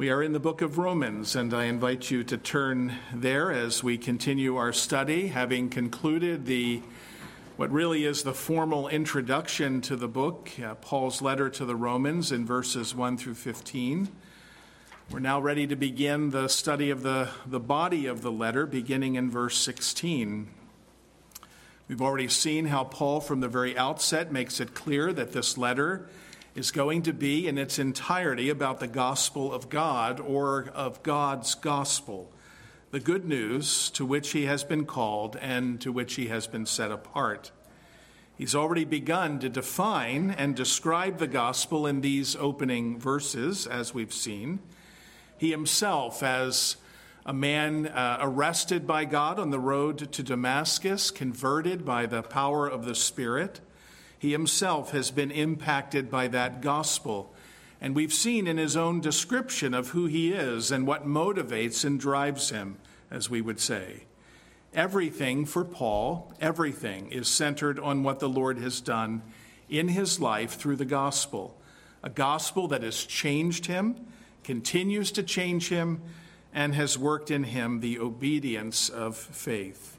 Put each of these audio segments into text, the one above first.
We are in the book of Romans, and I invite you to turn there as we continue our study, having concluded the what really is the formal introduction to the book, uh, Paul's letter to the Romans in verses 1 through 15. We're now ready to begin the study of the, the body of the letter, beginning in verse 16. We've already seen how Paul, from the very outset, makes it clear that this letter is going to be in its entirety about the gospel of God or of God's gospel, the good news to which he has been called and to which he has been set apart. He's already begun to define and describe the gospel in these opening verses, as we've seen. He himself, as a man uh, arrested by God on the road to Damascus, converted by the power of the Spirit, he himself has been impacted by that gospel. And we've seen in his own description of who he is and what motivates and drives him, as we would say. Everything for Paul, everything is centered on what the Lord has done in his life through the gospel. A gospel that has changed him, continues to change him, and has worked in him the obedience of faith.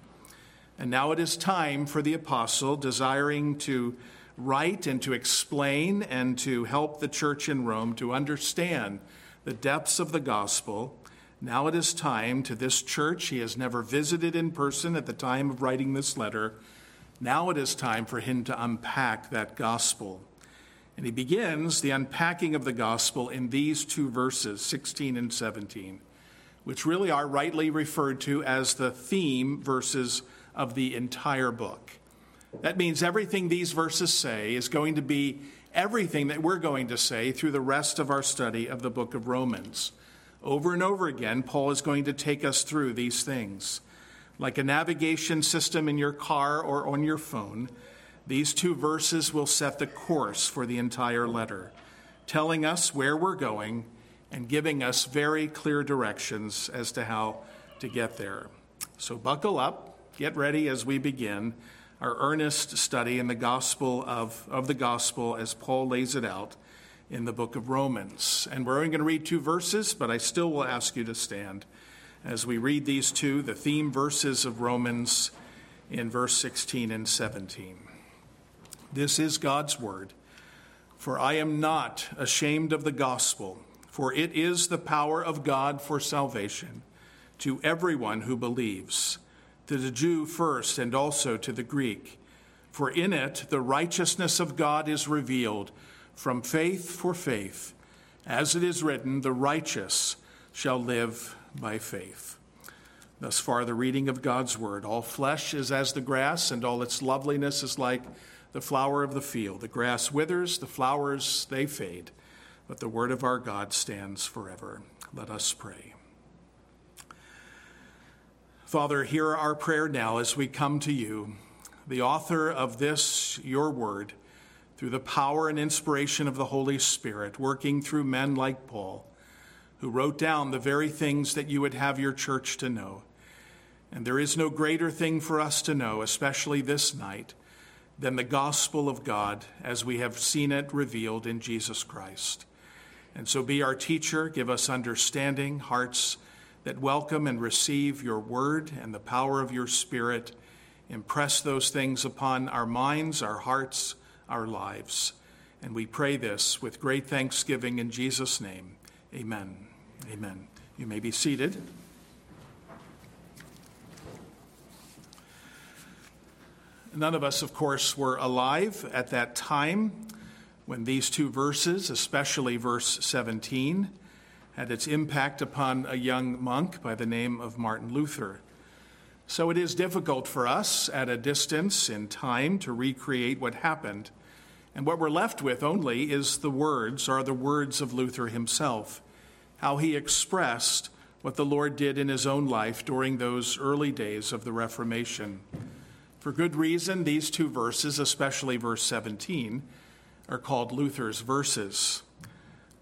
And now it is time for the apostle, desiring to write and to explain and to help the church in Rome to understand the depths of the gospel. Now it is time to this church he has never visited in person at the time of writing this letter. Now it is time for him to unpack that gospel. And he begins the unpacking of the gospel in these two verses, 16 and 17, which really are rightly referred to as the theme verses of the entire book. That means everything these verses say is going to be everything that we're going to say through the rest of our study of the book of Romans. Over and over again, Paul is going to take us through these things. Like a navigation system in your car or on your phone, these two verses will set the course for the entire letter, telling us where we're going and giving us very clear directions as to how to get there. So buckle up get ready as we begin our earnest study in the gospel of, of the gospel as Paul lays it out in the book of Romans. And we're only going to read two verses, but I still will ask you to stand as we read these two, the theme verses of Romans in verse 16 and 17. This is God's word. For I am not ashamed of the gospel, for it is the power of God for salvation to everyone who believes to the Jew first and also to the Greek. For in it the righteousness of God is revealed from faith for faith. As it is written, the righteous shall live by faith. Thus far, the reading of God's word. All flesh is as the grass, and all its loveliness is like the flower of the field. The grass withers, the flowers, they fade, but the word of our God stands forever. Let us pray. Father, hear our prayer now as we come to you, the author of this, your word, through the power and inspiration of the Holy Spirit, working through men like Paul, who wrote down the very things that you would have your church to know. And there is no greater thing for us to know, especially this night, than the gospel of God as we have seen it revealed in Jesus Christ. And so be our teacher, give us understanding, hearts that welcome and receive your word and the power of your spirit. Impress those things upon our minds, our hearts, our lives. And we pray this with great thanksgiving in Jesus' name. Amen. Amen. You may be seated. None of us, of course, were alive at that time when these two verses, especially verse 17, had its impact upon a young monk by the name of Martin Luther. So it is difficult for us at a distance in time to recreate what happened. And what we're left with only is the words, are the words of Luther himself, how he expressed what the Lord did in his own life during those early days of the Reformation. For good reason, these two verses, especially verse 17, are called Luther's verses.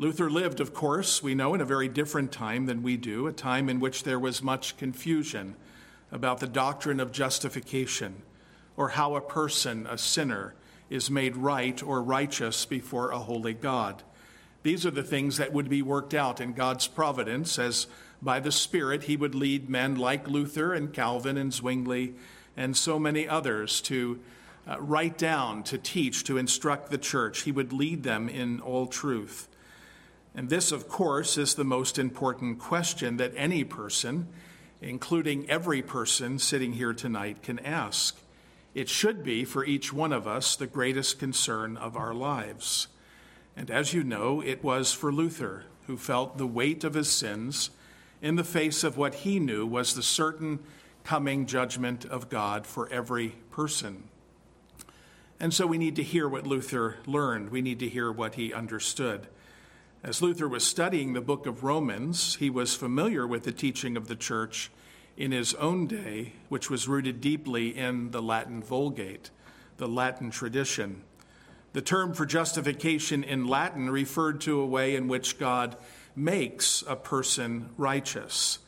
Luther lived, of course, we know, in a very different time than we do, a time in which there was much confusion about the doctrine of justification or how a person, a sinner, is made right or righteous before a holy God. These are the things that would be worked out in God's providence as by the Spirit he would lead men like Luther and Calvin and Zwingli and so many others to uh, write down, to teach, to instruct the church. He would lead them in all truth. And this, of course, is the most important question that any person, including every person sitting here tonight, can ask. It should be, for each one of us, the greatest concern of our lives. And as you know, it was for Luther, who felt the weight of his sins in the face of what he knew was the certain coming judgment of God for every person. And so we need to hear what Luther learned. We need to hear what he understood. As Luther was studying the book of Romans, he was familiar with the teaching of the church in his own day, which was rooted deeply in the Latin Vulgate, the Latin tradition. The term for justification in Latin referred to a way in which God makes a person righteous.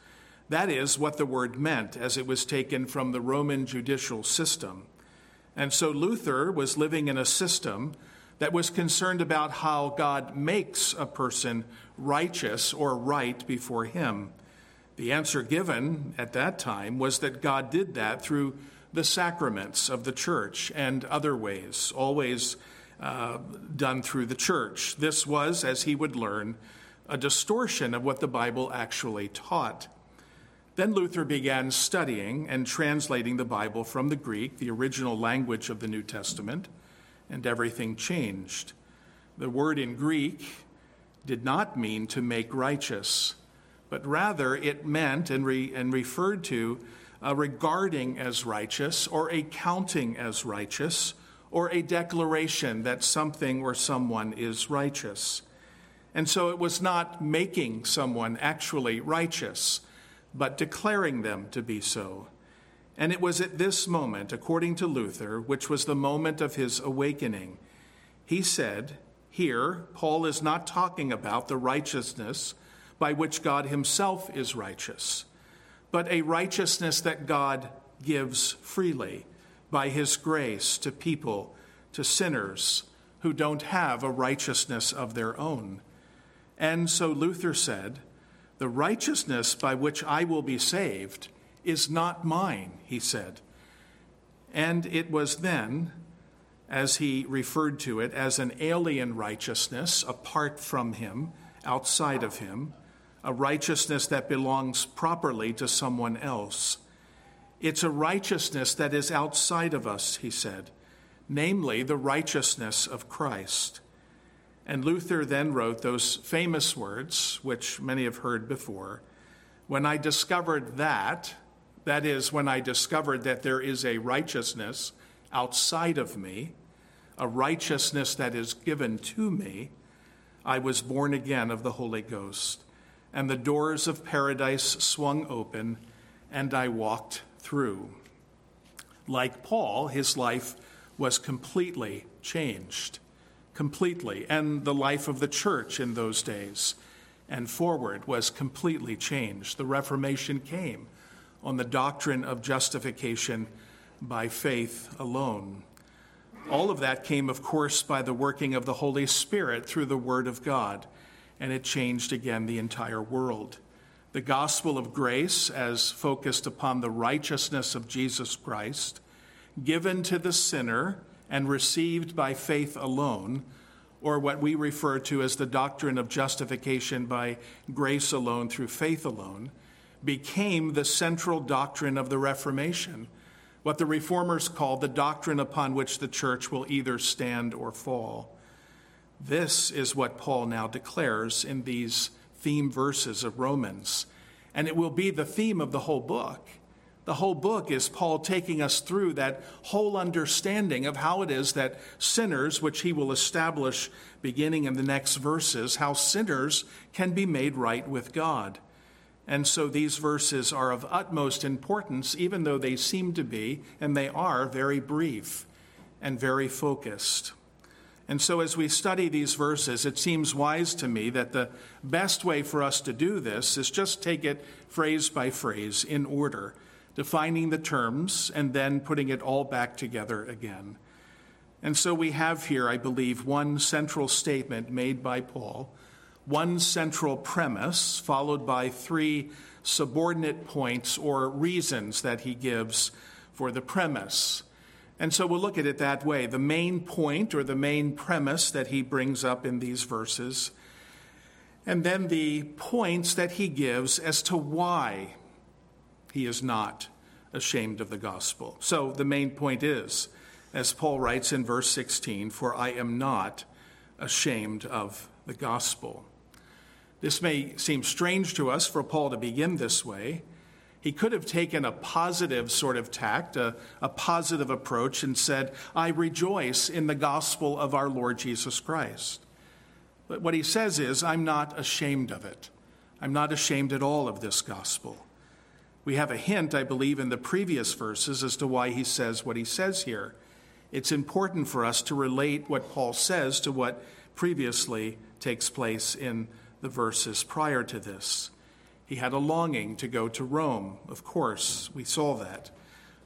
That is what the word meant as it was taken from the Roman judicial system. And so Luther was living in a system that was concerned about how God makes a person righteous or right before him. The answer given at that time was that God did that through the sacraments of the church and other ways, always uh, done through the church. This was, as he would learn, a distortion of what the Bible actually taught. Then Luther began studying and translating the Bible from the Greek, the original language of the New Testament, and everything changed. The word in Greek did not mean to make righteous, but rather it meant and, re- and referred to a regarding as righteous or a counting as righteous or a declaration that something or someone is righteous. And so it was not making someone actually righteous, but declaring them to be so. And it was at this moment, according to Luther, which was the moment of his awakening. He said, Here, Paul is not talking about the righteousness by which God himself is righteous, but a righteousness that God gives freely by his grace to people, to sinners who don't have a righteousness of their own. And so Luther said, The righteousness by which I will be saved is not mine, he said. And it was then, as he referred to it, as an alien righteousness apart from him, outside of him, a righteousness that belongs properly to someone else. It's a righteousness that is outside of us, he said, namely the righteousness of Christ. And Luther then wrote those famous words, which many have heard before When I discovered that, that is, when I discovered that there is a righteousness outside of me, a righteousness that is given to me, I was born again of the Holy Ghost. And the doors of paradise swung open, and I walked through. Like Paul, his life was completely changed completely, and the life of the church in those days and forward was completely changed. The Reformation came on the doctrine of justification by faith alone. All of that came, of course, by the working of the Holy Spirit through the Word of God, and it changed again the entire world. The gospel of grace, as focused upon the righteousness of Jesus Christ, given to the sinner and received by faith alone, or what we refer to as the doctrine of justification by grace alone through faith alone, became the central doctrine of the Reformation, what the Reformers called the doctrine upon which the church will either stand or fall. This is what Paul now declares in these theme verses of Romans, and it will be the theme of the whole book. The whole book is Paul taking us through that whole understanding of how it is that sinners, which he will establish beginning in the next verses, how sinners can be made right with God. And so these verses are of utmost importance, even though they seem to be, and they are, very brief and very focused. And so, as we study these verses, it seems wise to me that the best way for us to do this is just take it phrase by phrase in order defining the terms, and then putting it all back together again. And so we have here, I believe, one central statement made by Paul, one central premise, followed by three subordinate points or reasons that he gives for the premise. And so we'll look at it that way. The main point or the main premise that he brings up in these verses, and then the points that he gives as to why he is not ashamed of the gospel. So the main point is as Paul writes in verse 16, For I am not ashamed of the gospel. This may seem strange to us for Paul to begin this way. He could have taken a positive sort of tact, a, a, positive approach, and said, I rejoice in the gospel of our Lord Jesus Christ. But what he says is, I'm not ashamed of it. I'm not ashamed at all of this gospel. We have a hint, I believe, in the previous verses as to why he says what he says here it's important for us to relate what Paul says to what previously takes place in the verses prior to this. He had a longing to go to Rome, of course, we saw that.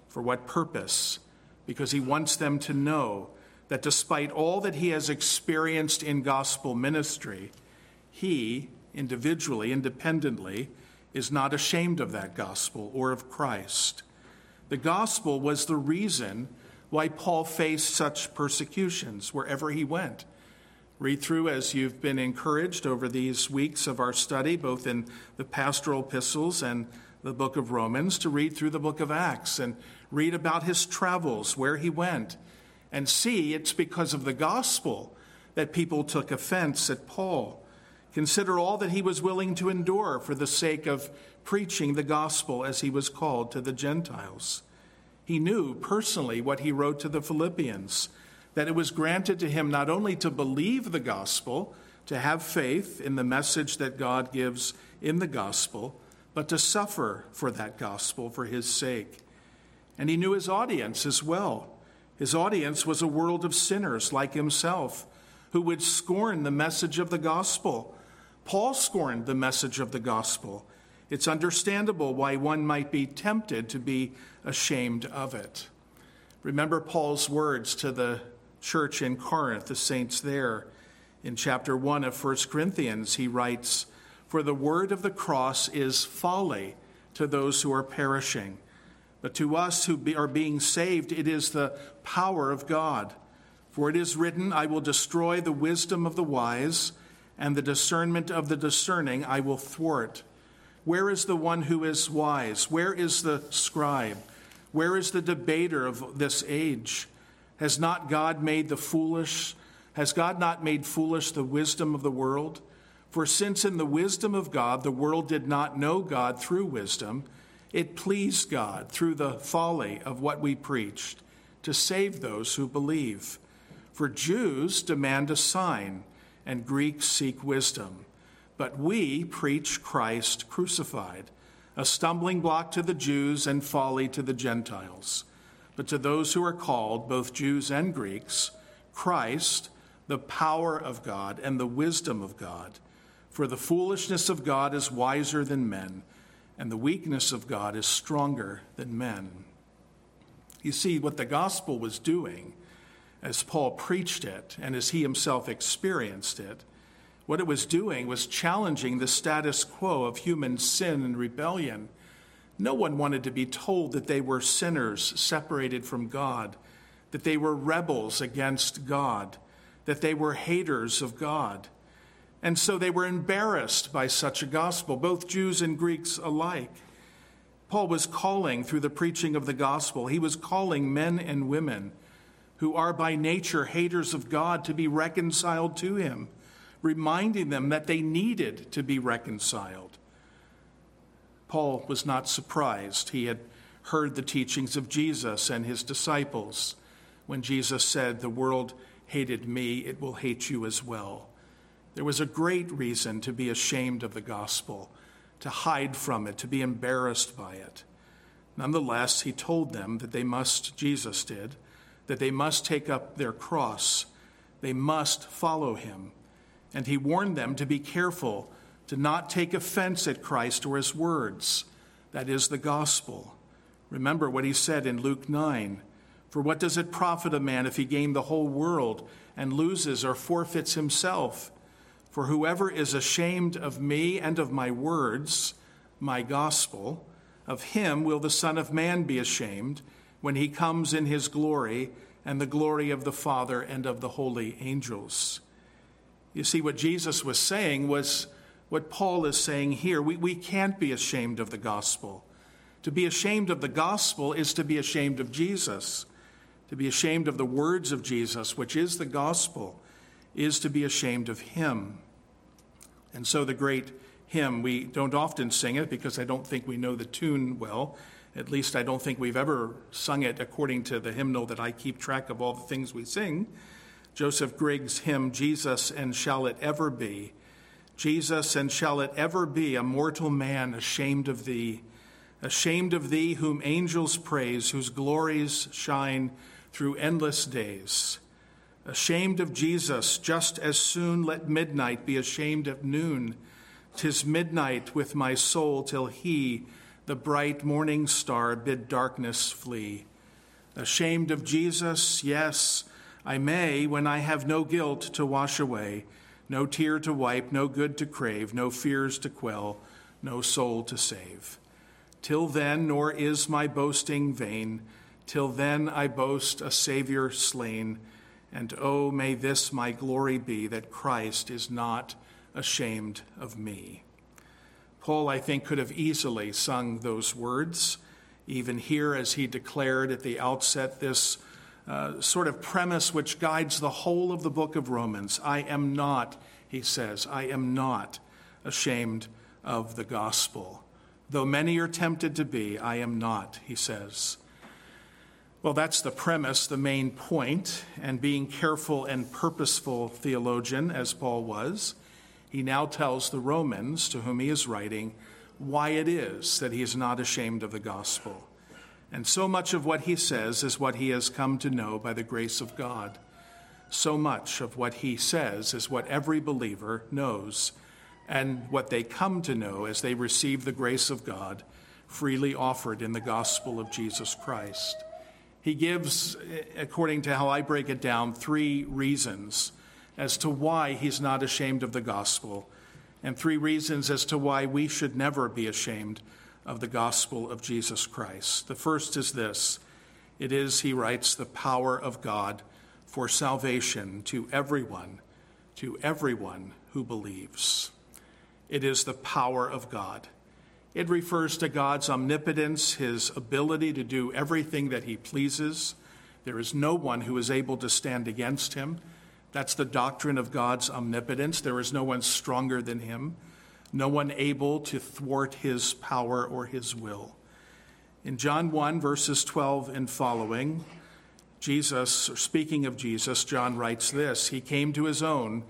For what purpose? Because he wants them to know that despite all that he has experienced in gospel ministry, he, individually, independently, is not ashamed of that gospel or of Christ. The gospel was the reason why Paul faced such persecutions wherever he went. Read through as you've been encouraged over these weeks of our study, both in the pastoral epistles and the book of Romans, to read through the book of Acts and read about his travels, where he went, and see it's because of the gospel that people took offense at Paul. Consider all that he was willing to endure for the sake of preaching the gospel as he was called to the Gentiles. He knew personally what he wrote to the Philippians that it was granted to him not only to believe the gospel, to have faith in the message that God gives in the gospel, but to suffer for that gospel for his sake. And he knew his audience as well. His audience was a world of sinners like himself who would scorn the message of the gospel. Paul scorned the message of the gospel. It's understandable why one might be tempted to be ashamed of it. Remember Paul's words to the church in Corinth, the saints there. In chapter 1 of 1 Corinthians, he writes, For the word of the cross is folly to those who are perishing, but to us who are being saved, it is the power of God. For it is written, I will destroy the wisdom of the wise, and the discernment of the discerning I will thwart. Where is the one who is wise? Where is the scribe? Where is the debater of this age? Has not God made the foolish? Has God not made foolish the wisdom of the world? For since in the wisdom of God the world did not know God through wisdom, it pleased God through the folly of what we preached to save those who believe. For Jews demand a sign, and Greeks seek wisdom. But we preach Christ crucified, a stumbling block to the Jews and folly to the Gentiles. But to those who are called, both Jews and Greeks, Christ, the power of God and the wisdom of God. For the foolishness of God is wiser than men, and the weakness of God is stronger than men. You see, what the gospel was doing, as Paul preached it and as he himself experienced it, what it was doing was challenging the status quo of human sin and rebellion. No one wanted to be told that they were sinners separated from God, that they were rebels against God, that they were haters of God. And so they were embarrassed by such a gospel, both Jews and Greeks alike. Paul was calling through the preaching of the gospel, he was calling men and women who are by nature haters of God to be reconciled to him reminding them that they needed to be reconciled. Paul was not surprised. He had heard the teachings of Jesus and his disciples when Jesus said, The world hated me, it will hate you as well. There was a great reason to be ashamed of the gospel, to hide from it, to be embarrassed by it. Nonetheless, he told them that they must, Jesus did, that they must take up their cross, they must follow him and he warned them to be careful to not take offense at Christ or his words, that is, the gospel. Remember what he said in Luke 9 For what does it profit a man if he gain the whole world and loses or forfeits himself? For whoever is ashamed of me and of my words, my gospel, of him will the Son of Man be ashamed when he comes in his glory and the glory of the Father and of the holy angels. You see, what Jesus was saying was what Paul is saying here. We, we can't be ashamed of the gospel. To be ashamed of the gospel is to be ashamed of Jesus. To be ashamed of the words of Jesus, which is the gospel, is to be ashamed of him. And so the great hymn, we don't often sing it because I don't think we know the tune well. At least I don't think we've ever sung it according to the hymnal that I keep track of all the things we sing. Joseph Griggs' hymn, Jesus and Shall It Ever Be. Jesus and shall it ever be a mortal man ashamed of thee, ashamed of thee whom angels praise, whose glories shine through endless days. Ashamed of Jesus, just as soon let midnight be ashamed of noon. Tis midnight with my soul till he, the bright morning star, bid darkness flee. Ashamed of Jesus, yes, I may, when I have no guilt to wash away, no tear to wipe, no good to crave, no fears to quell, no soul to save. Till then, nor is my boasting vain. Till then I boast a Savior slain. And oh, may this my glory be that Christ is not ashamed of me. Paul, I think, could have easily sung those words, even here as he declared at the outset this uh, sort of premise which guides the whole of the book of Romans. I am not, he says, I am not ashamed of the gospel. Though many are tempted to be, I am not, he says. Well, that's the premise, the main point, and being careful and purposeful theologian, as Paul was, he now tells the Romans, to whom he is writing, why it is that he is not ashamed of the gospel. And so much of what he says is what he has come to know by the grace of God. So much of what he says is what every believer knows, and what they come to know as they receive the grace of God freely offered in the gospel of Jesus Christ. He gives, according to how I break it down, three reasons as to why he's not ashamed of the gospel, and three reasons as to why we should never be ashamed of the gospel of Jesus Christ. The first is this it is, he writes, the power of God for salvation to everyone, to everyone who believes. It is the power of God. It refers to God's omnipotence, his ability to do everything that he pleases. There is no one who is able to stand against him. That's the doctrine of God's omnipotence. There is no one stronger than him, no one able to thwart his power or his will. In John 1, verses 12 and following, Jesus, speaking of Jesus, John writes this He came to his own,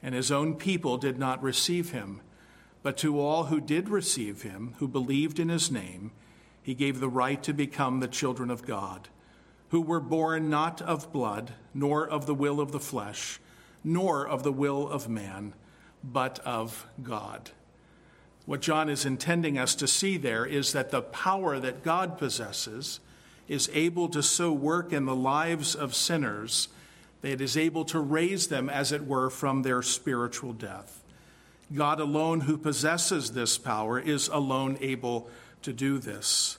and his own people did not receive him. But to all who did receive him, who believed in his name, he gave the right to become the children of God, who were born not of blood, nor of the will of the flesh, nor of the will of man, but of God. What John is intending us to see there is that the power that God possesses is able to so work in the lives of sinners that it is able to raise them, as it were, from their spiritual death. God alone, who possesses this power, is alone able to do this.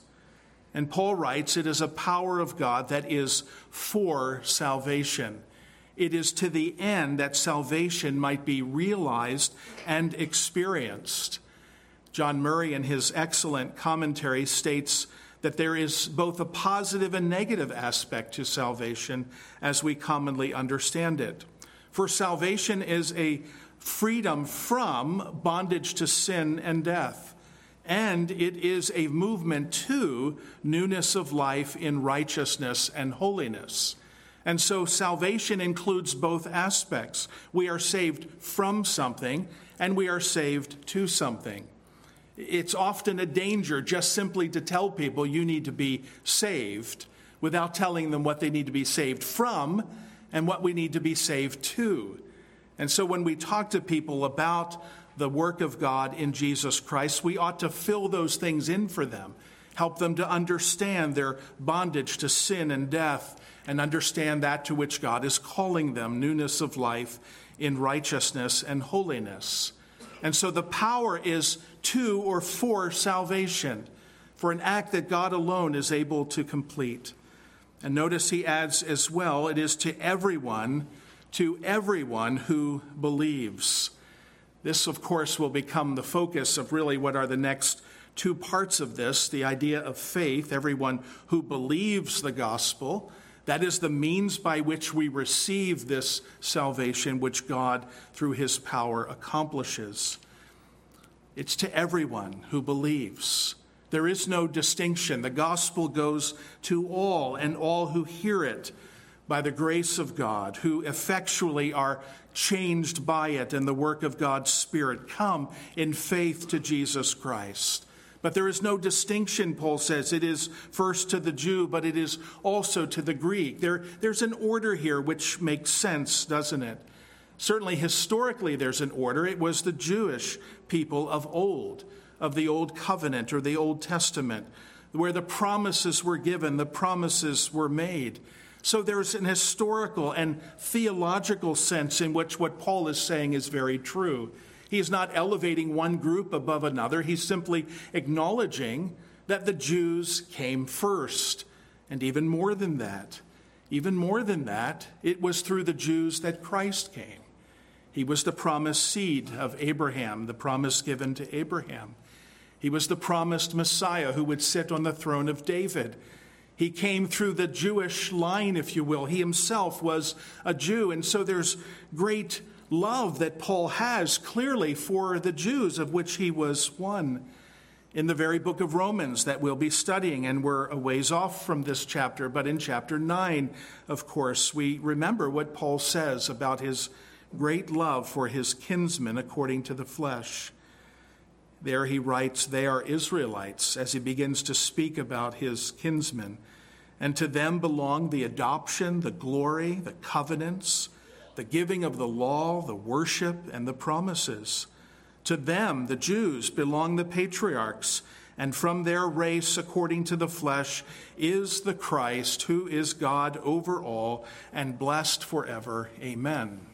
And Paul writes, it is a power of God that is for salvation. It is to the end that salvation might be realized and experienced. John Murray, in his excellent commentary, states that there is both a positive and negative aspect to salvation as we commonly understand it. For salvation is a freedom from bondage to sin and death. And it is a movement to newness of life in righteousness and holiness. And so salvation includes both aspects. We are saved from something and we are saved to something. It's often a danger just simply to tell people you need to be saved without telling them what they need to be saved from and what we need to be saved to. And so when we talk to people about the work of God in Jesus Christ, we ought to fill those things in for them Help them to understand their bondage to sin and death and understand that to which God is calling them newness of life in righteousness and holiness. And so the power is to or for salvation, for an act that God alone is able to complete. And notice he adds as well, it is to everyone, to everyone who believes. This, of course, will become the focus of really what are the next two parts of this the idea of faith, everyone who believes the gospel. That is the means by which we receive this salvation, which God, through his power, accomplishes. It's to everyone who believes. There is no distinction. The gospel goes to all and all who hear it by the grace of God, who effectually are changed by it and the work of God's Spirit. Come in faith to Jesus Christ. But there is no distinction, Paul says. It is first to the Jew, but it is also to the Greek. There, there's an order here which makes sense, doesn't it? Certainly, historically, there's an order. It was the Jewish people of old, of the Old Covenant or the Old Testament, where the promises were given, the promises were made. So there's an historical and theological sense in which what Paul is saying is very true. He's not elevating one group above another. He's simply acknowledging that the Jews came first. And even more than that, even more than that, it was through the Jews that Christ came. He was the promised seed of Abraham, the promise given to Abraham. He was the promised Messiah who would sit on the throne of David. He came through the Jewish line, if you will. He himself was a Jew. And so there's great love that Paul has clearly for the Jews, of which he was one. In the very book of Romans that we'll be studying, and we're a ways off from this chapter, but in chapter 9, of course, we remember what Paul says about his great love for his kinsmen according to the flesh. There he writes, They are Israelites, as he begins to speak about his kinsmen. And to them belong the adoption, the glory, the covenants the giving of the law, the worship, and the promises. To them, the Jews, belong the patriarchs, and from their race, according to the flesh, is the Christ, who is God over all and blessed forever. Amen.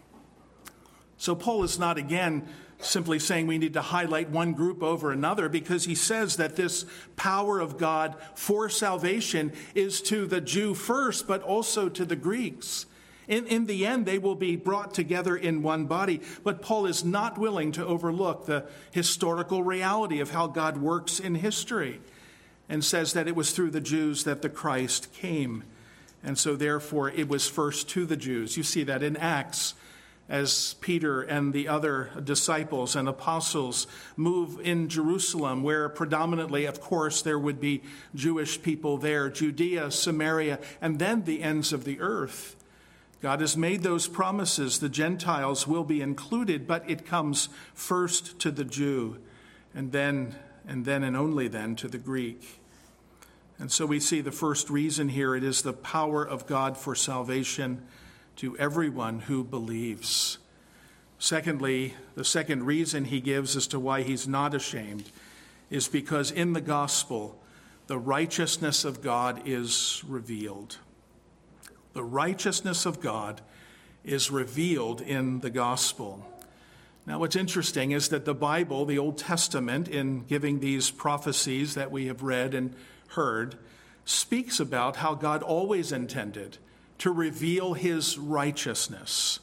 So, Paul is not again simply saying we need to highlight one group over another because he says that this power of God for salvation is to the Jew first, but also to the Greeks. In, in the end, they will be brought together in one body. But Paul is not willing to overlook the historical reality of how God works in history and says that it was through the Jews that the Christ came. And so, therefore, it was first to the Jews. You see that in Acts as Peter and the other disciples and apostles move in Jerusalem, where predominantly, of course, there would be Jewish people there, Judea, Samaria, and then the ends of the earth. God has made those promises. The Gentiles will be included, but it comes first to the Jew, and then, and then, and only then to the Greek. And so we see the first reason here it is the power of God for salvation to everyone who believes. Secondly, the second reason he gives as to why he's not ashamed is because in the gospel, the righteousness of God is revealed the righteousness of God is revealed in the gospel. Now, what's interesting is that the Bible, the Old Testament, in giving these prophecies that we have read and heard, speaks about how God always intended to reveal his righteousness.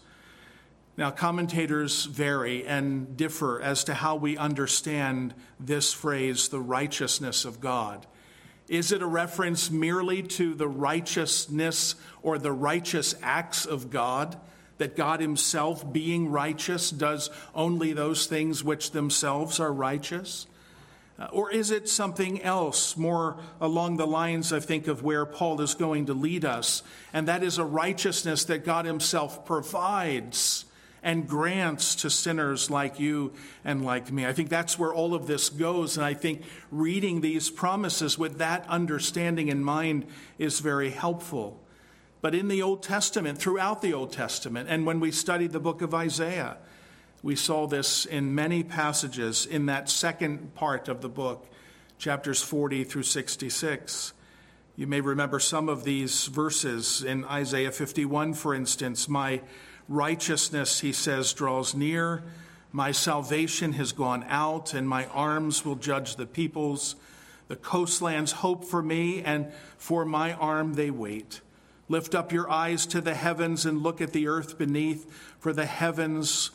Now, commentators vary and differ as to how we understand this phrase, the righteousness of God. Is it a reference merely to the righteousness or the righteous acts of God? That God Himself, being righteous, does only those things which themselves are righteous? Uh, or is it something else, more along the lines, I think, of where Paul is going to lead us? And that is a righteousness that God Himself provides and grants to sinners like you and like me. I think that's where all of this goes. And I think reading these promises with that understanding in mind is very helpful. But in the Old Testament, throughout the Old Testament, and when we study the book of Isaiah, we saw this in many passages in that second part of the book, chapters 40 through 66. You may remember some of these verses in Isaiah 51, for instance. My righteousness, he says, draws near. My salvation has gone out, and my arms will judge the peoples. The coastlands hope for me, and for my arm they wait. Lift up your eyes to the heavens and look at the earth beneath, for the heavens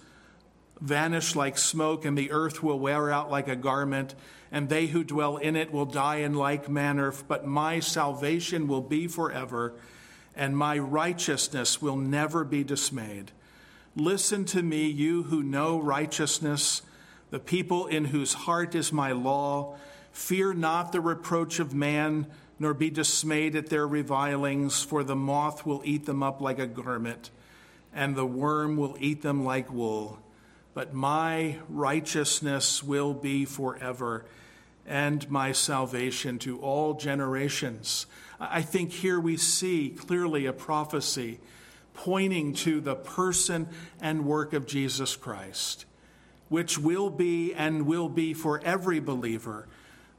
vanish like smoke, and the earth will wear out like a garment and they who dwell in it will die in like manner, but my salvation will be forever, and my righteousness will never be dismayed. Listen to me, you who know righteousness, the people in whose heart is my law. Fear not the reproach of man, nor be dismayed at their revilings, for the moth will eat them up like a garment, and the worm will eat them like wool. But my righteousness will be forever and my salvation to all generations. I think here we see clearly a prophecy pointing to the person and work of Jesus Christ, which will be and will be for every believer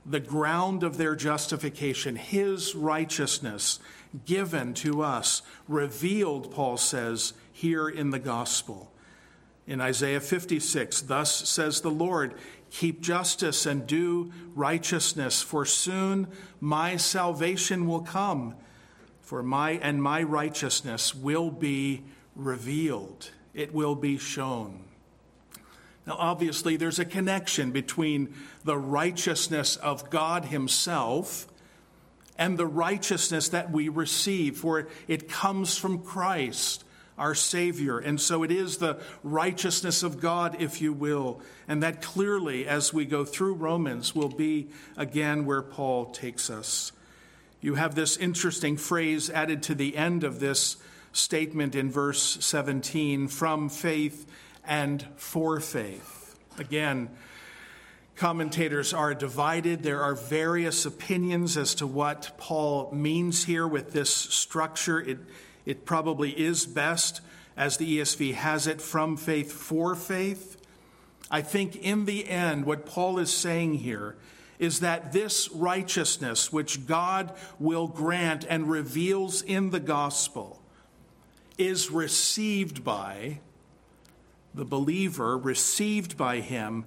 the ground of their justification, his righteousness given to us, revealed, Paul says, here in the gospel. In Isaiah 56, thus says the Lord, keep justice and do righteousness, for soon my salvation will come, for my and my righteousness will be revealed. It will be shown. Now, obviously, there's a connection between the righteousness of God Himself and the righteousness that we receive, for it comes from Christ our Savior. And so it is the righteousness of God, if you will. And that clearly, as we go through Romans, will be again where Paul takes us. You have this interesting phrase added to the end of this statement in verse 17 from faith and for faith. Again, commentators are divided. There are various opinions as to what Paul means here with this structure. It, it probably is best, as the ESV has it, from faith for faith. I think in the end, what Paul is saying here is that this righteousness, which God will grant and reveals in the gospel, is received by the believer, received by him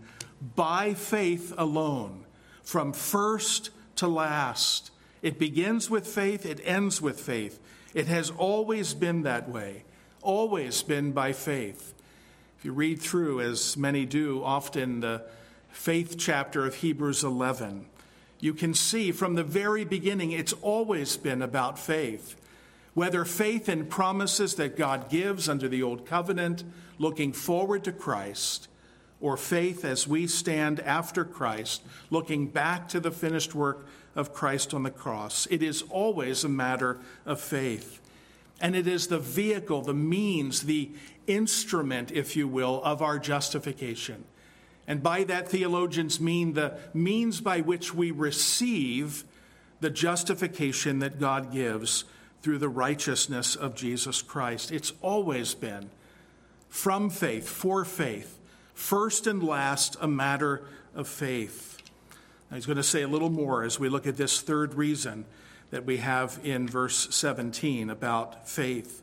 by faith alone, from first to last. It begins with faith, it ends with faith. It has always been that way, always been by faith. If you read through, as many do, often the faith chapter of Hebrews 11, you can see from the very beginning it's always been about faith. Whether faith in promises that God gives under the Old Covenant, looking forward to Christ, or faith as we stand after Christ, looking back to the finished work of Christ on the cross. It is always a matter of faith. And it is the vehicle, the means, the instrument, if you will, of our justification. And by that, theologians mean the means by which we receive the justification that God gives through the righteousness of Jesus Christ. It's always been from faith, for faith, first and last, a matter of faith. Now, he's going to say a little more as we look at this third reason that we have in verse 17 about faith.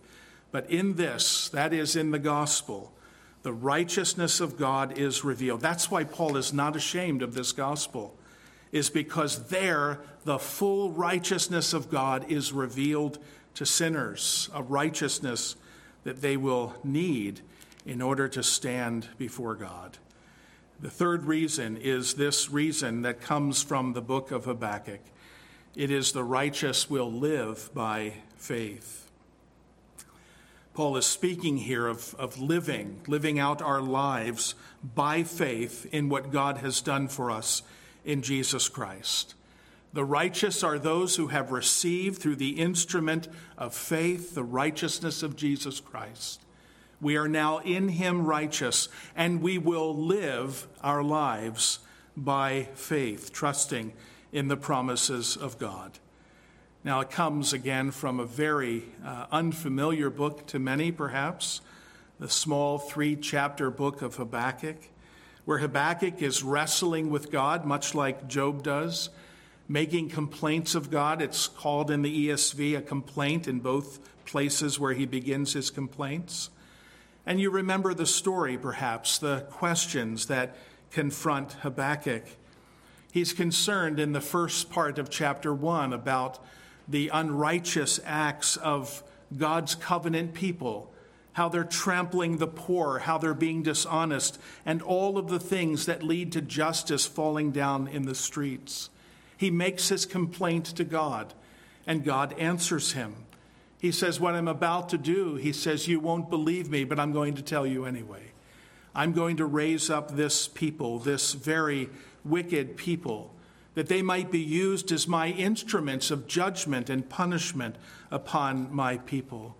But in this, that is in the gospel, the righteousness of God is revealed. That's why Paul is not ashamed of this gospel, is because there the full righteousness of God is revealed to sinners, a righteousness that they will need in order to stand before God. The third reason is this reason that comes from the book of Habakkuk it is the righteous will live by faith. Paul is speaking here of, of living, living out our lives by faith in what God has done for us in Jesus Christ. The righteous are those who have received through the instrument of faith the righteousness of Jesus Christ. We are now in him righteous, and we will live our lives by faith, trusting in the promises of God. Now, it comes again from a very uh, unfamiliar book to many, perhaps, the small three chapter book of Habakkuk. where Habakkuk is wrestling with God, much like Job does, making complaints of God. It's called in the ESV a complaint in both places where he begins his complaints. And you remember the story, perhaps, the questions that confront Habakkuk. He's concerned in the first part of chapter 1 about the unrighteous acts of God's covenant people, how they're trampling the poor, how they're being dishonest, and all of the things that lead to justice falling down in the streets. He makes his complaint to God, and God answers him. He says, What I'm about to do, he says, You won't believe me, but I'm going to tell you anyway. I'm going to raise up this people, this very wicked people, that they might be used as my instruments of judgment and punishment upon my people.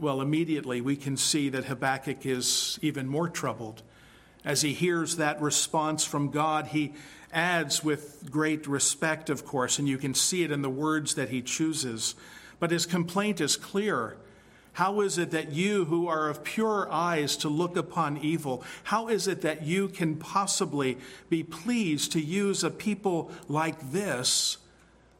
Well, immediately we can see that Habakkuk is even more troubled. As he hears that response from God, he adds with great respect, of course, and you can see it in the words that he chooses. But his complaint is clear. How is it that you, who are of pure eyes to look upon evil, how is it that you can possibly be pleased to use a people like this,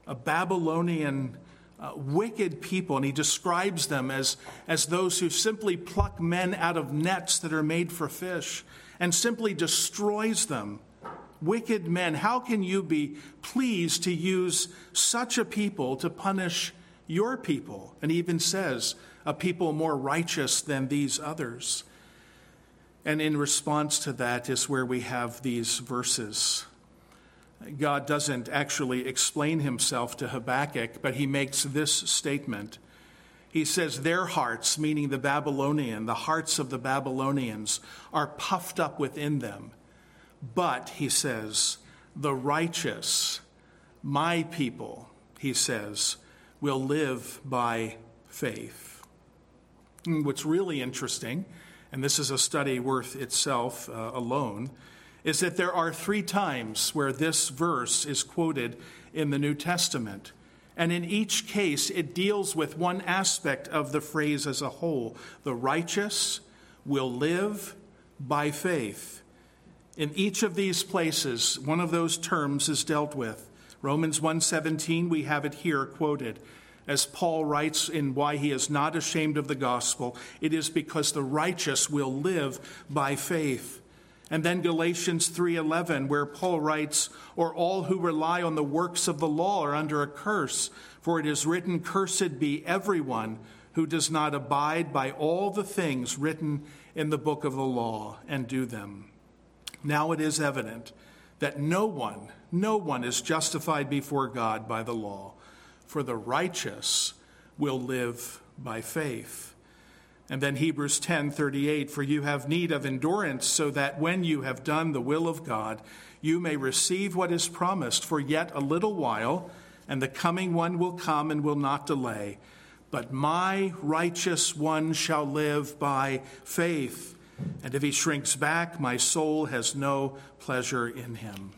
a Babylonian uh, wicked people? And he describes them as, as those who simply pluck men out of nets that are made for fish and simply destroys them. Wicked men, how can you be pleased to use such a people to punish your people? And even says, a people more righteous than these others. And in response to that is where we have these verses. God doesn't actually explain himself to Habakkuk, but he makes this statement. He says, Their hearts, meaning the Babylonian, the hearts of the Babylonians, are puffed up within them. But, he says, the righteous, my people, he says, will live by faith. What's really interesting, and this is a study worth itself uh, alone, is that there are three times where this verse is quoted in the New Testament. And in each case, it deals with one aspect of the phrase as a whole. The righteous will live by faith. In each of these places, one of those terms is dealt with. Romans 1:17, we have it here quoted as Paul writes in Why He is Not Ashamed of the Gospel, it is because the righteous will live by faith. And then Galatians 3:11 where Paul writes, "Or all who rely on the works of the law are under a curse, for it is written, cursed be everyone who does not abide by all the things written in the book of the law and do them." Now it is evident that no one, no one is justified before God by the law for the righteous will live by faith. And then Hebrews 10:38 for you have need of endurance so that when you have done the will of God you may receive what is promised for yet a little while and the coming one will come and will not delay but my righteous one shall live by faith and if he shrinks back my soul has no pleasure in him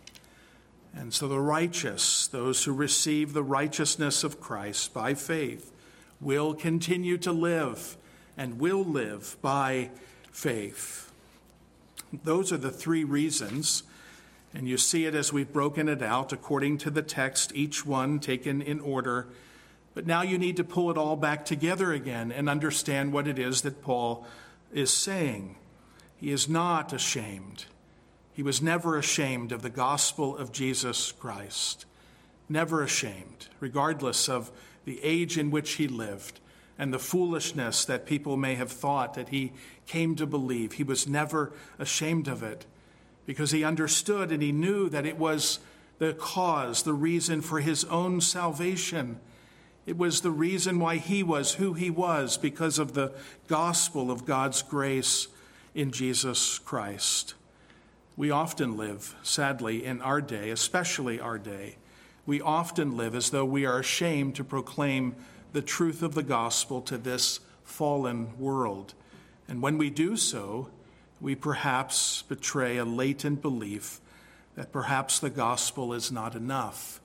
and so the righteous, those who receive the righteousness of Christ by faith, will continue to live and will live by faith. Those are the three reasons, and you see it as we've broken it out according to the text, each one taken in order. But now you need to pull it all back together again and understand what it is that Paul is saying. He is not ashamed. He was never ashamed of the gospel of Jesus Christ. Never ashamed, regardless of the age in which he lived and the foolishness that people may have thought that he came to believe. He was never ashamed of it because he understood and he knew that it was the cause, the reason for his own salvation. It was the reason why he was who he was because of the gospel of God's grace in Jesus Christ. We often live, sadly, in our day, especially our day, we often live as though we are ashamed to proclaim the truth of the gospel to this fallen world. And when we do so, we perhaps betray a latent belief that perhaps the gospel is not enough.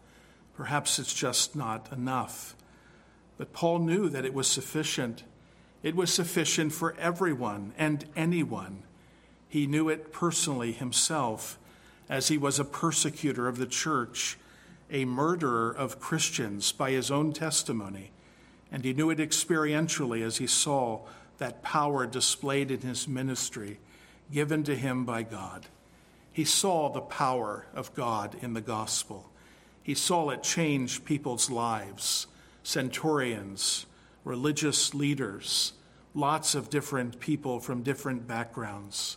Perhaps it's just not enough. But Paul knew that it was sufficient. It was sufficient for everyone and anyone He knew it personally himself as he was a persecutor of the church, a murderer of Christians by his own testimony. And he knew it experientially as he saw that power displayed in his ministry given to him by God. He saw the power of God in the gospel. He saw it change people's lives, centurions, religious leaders, lots of different people from different backgrounds.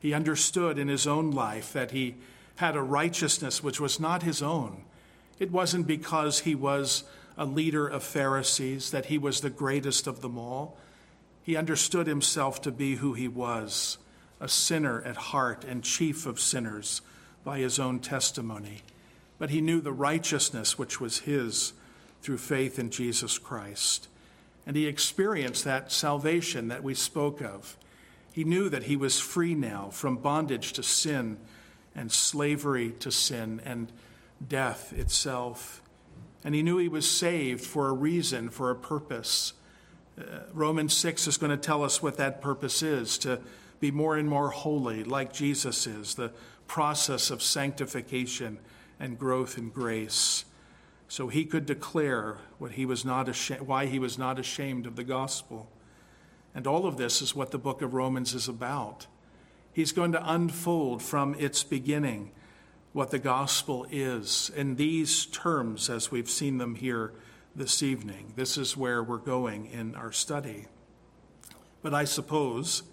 He understood in his own life that he had a righteousness which was not his own. It wasn't because he was a leader of Pharisees that he was the greatest of them all. He understood himself to be who he was a sinner at heart and chief of sinners by his own testimony. But he knew the righteousness which was his through faith in Jesus Christ. And he experienced that salvation that we spoke of. He knew that he was free now from bondage to sin and slavery to sin and death itself. And he knew he was saved for a reason, for a purpose. Uh, Romans 6 is going to tell us what that purpose is to be more and more holy, like Jesus is, the process of sanctification and growth in grace. So he could declare what he was not ashamed, why he was not ashamed of the gospel. And all of this is what the book of Romans is about. He's going to unfold from its beginning what the gospel is in these terms as we've seen them here this evening. This is where we're going in our study. But I suppose,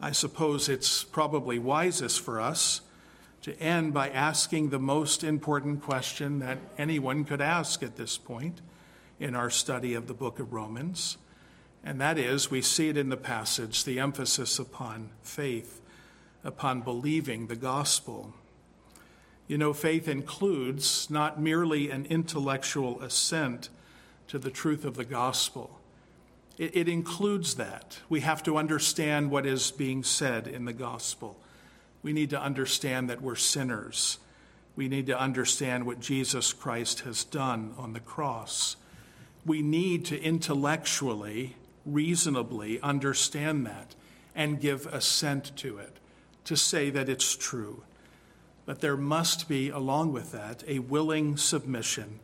I suppose it's probably wisest for us to end by asking the most important question that anyone could ask at this point in our study of the book of Romans. And that is, we see it in the passage, the emphasis upon faith upon believing the gospel. You know, faith includes not merely an intellectual assent to the truth of the gospel, it, includes that. We have to understand what is being said in the gospel. We need to understand that we're sinners. We need to understand what Jesus Christ has done on the cross. We need to intellectually, reasonably understand that and give assent to it to say that it's true. But there must be, along with that, a willing submission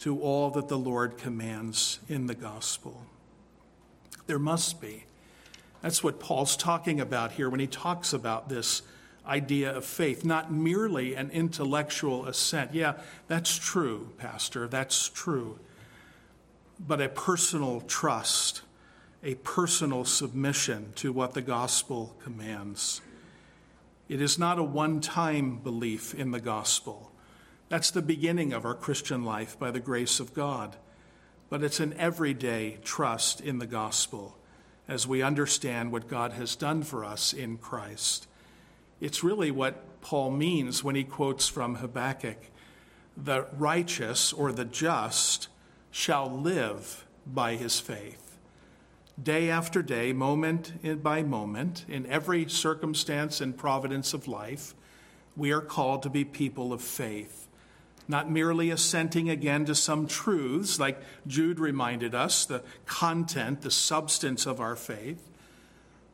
to all that the Lord commands in the gospel. There must be. That's what Paul's talking about here when he talks about this idea of faith, not merely an intellectual assent. Yeah, that's true, Pastor, that's true. But a personal trust, a personal submission to what the gospel commands. It is not a one time belief in the gospel. That's the beginning of our Christian life by the grace of God. But it's an everyday trust in the gospel as we understand what God has done for us in Christ. It's really what Paul means when he quotes from Habakkuk the righteous or the just shall live by his faith day after day, moment by moment, in every circumstance and providence of life, we are called to be people of faith. Not merely assenting again to some truths, like Jude reminded us, the content, the substance of our faith,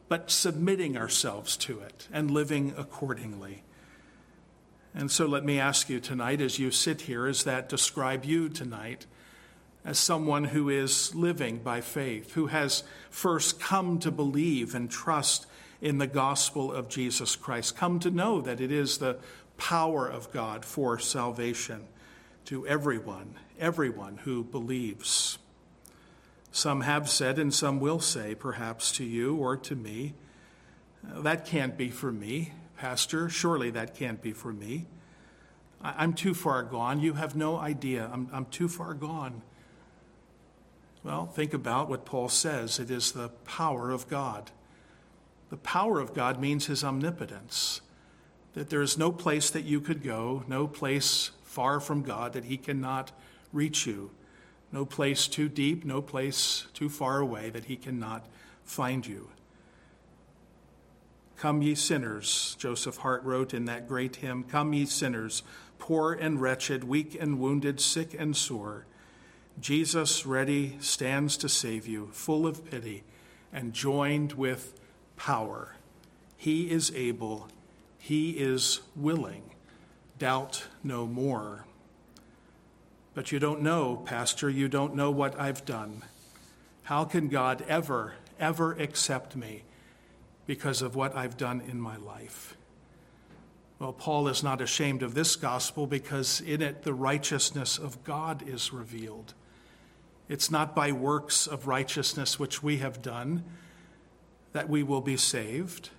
but submitting ourselves to it and living accordingly. And so let me ask you tonight, as you sit here, does that describe you tonight? as someone who is living by faith, who has first come to believe and trust in the gospel of Jesus Christ, come to know that it is the power of God for salvation to everyone, everyone who believes. Some have said, and some will say, perhaps to you or to me, uh, that can't be for me, Pastor. Surely that can't be for me. I'm too far gone. You have no idea. I'm, I'm too far gone. Well, think about what Paul says it is the power of God. The power of God means his omnipotence, that there is no place that you could go, no place far from God that he cannot reach you, no place too deep, no place too far away that he cannot find you. Come, ye sinners, Joseph Hart wrote in that great hymn Come, ye sinners, poor and wretched, weak and wounded, sick and sore. Jesus ready stands to save you, full of pity and joined with power. He is able, He is willing. Doubt no more. But you don't know, Pastor, you don't know what I've done. How can God ever, ever accept me because of what I've done in my life? Well, Paul is not ashamed of this gospel because in it the righteousness of God is revealed. It's not by works of righteousness which we have done that we will be saved,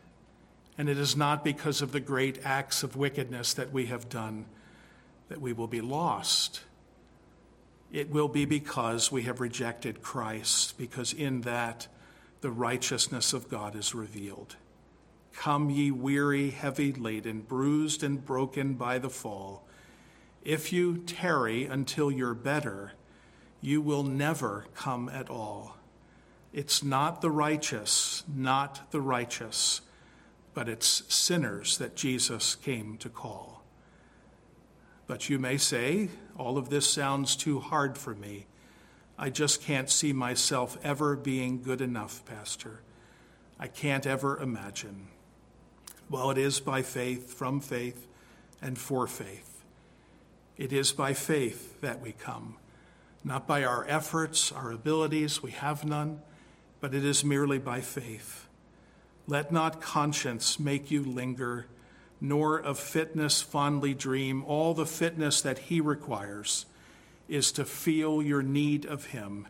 and it is not because of the great acts of wickedness that we have done that we will be lost. It will be because we have rejected Christ, because in that the righteousness of God is revealed. Come, ye weary, heavy laden, bruised and broken by the fall. If you tarry until you're better, you will never come at all. It's not the righteous, not the righteous, but it's sinners that Jesus came to call. But you may say, all of this sounds too hard for me. I just can't see myself ever being good enough, Pastor. I can't ever imagine. Well, it is by faith, from faith, and for faith. It is by faith that we come, not by our efforts, our abilities, we have none, but it is merely by faith. Let not conscience make you linger nor of fitness fondly dream. All the fitness that He requires is to feel your need of Him.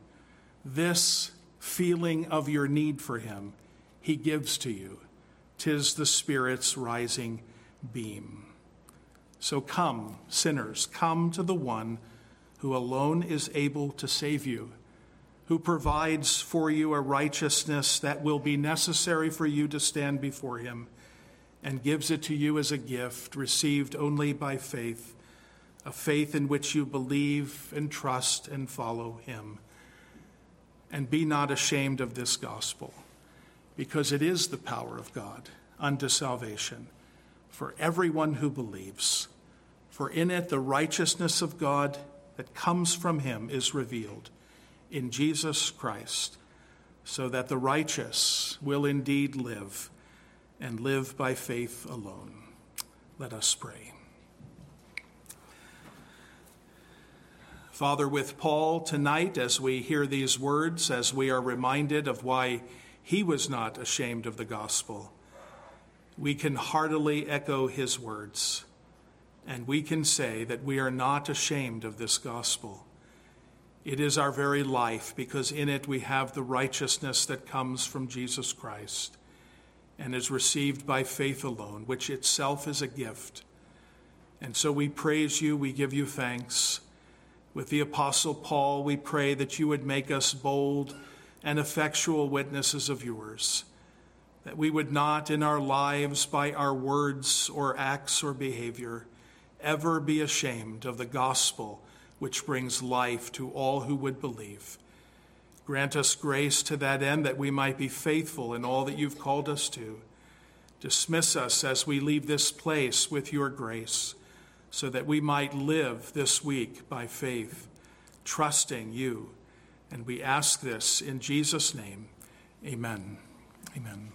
This feeling of your need for Him, He gives to you. Tis the Spirit's rising beam. So come, sinners, come to the one who alone is able to save you, who provides for you a righteousness that will be necessary for you to stand before Him and gives it to you as a gift received only by faith, a faith in which you believe and trust and follow him. And be not ashamed of this gospel, because it is the power of God unto salvation for everyone who believes. For in it the righteousness of God that comes from him is revealed in Jesus Christ, so that the righteous will indeed live and live by faith alone. Let us pray. Father, with Paul tonight, as we hear these words, as we are reminded of why he was not ashamed of the gospel, we can heartily echo his words, and we can say that we are not ashamed of this gospel. It is our very life because in it we have the righteousness that comes from Jesus Christ and is received by faith alone, which itself is a gift. And so we praise you, we give you thanks. With the Apostle Paul, we pray that you would make us bold and effectual witnesses of yours, that we would not in our lives, by our words or acts or behavior, ever be ashamed of the gospel which brings life to all who would believe. Grant us grace to that end that we might be faithful in all that you've called us to. Dismiss us as we leave this place with your grace, so that we might live this week by faith, trusting you. And we ask this in Jesus' name. Amen. Amen.